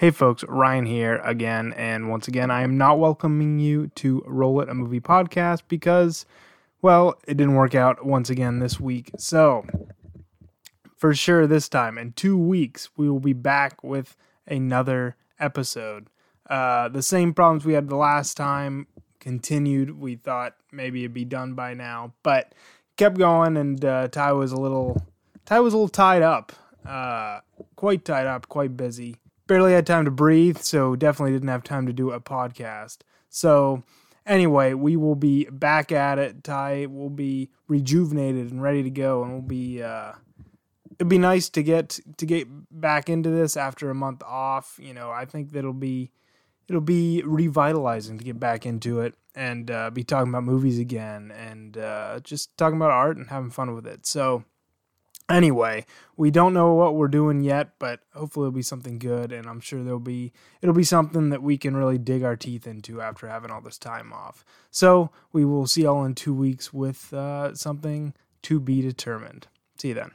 Hey folks, Ryan here again, and once again, I am not welcoming you to Roll It, a movie podcast, because, well, it didn't work out once again this week. So, for sure, this time, in two weeks, we will be back with another episode. Uh, the same problems we had the last time continued. We thought maybe it'd be done by now, but kept going, and uh, Ty was a little, Ty was a little tied up, uh, quite tied up, quite busy barely had time to breathe, so definitely didn't have time to do a podcast. So, anyway, we will be back at it. Ty will be rejuvenated and ready to go, and we'll be. Uh, it'd be nice to get to get back into this after a month off. You know, I think that'll be it'll be revitalizing to get back into it and uh, be talking about movies again and uh, just talking about art and having fun with it. So anyway, we don't know what we're doing yet, but hopefully it'll be something good, and I'm sure there'll be it'll be something that we can really dig our teeth into after having all this time off. So we will see y'all in two weeks with uh, something to be determined. See you then.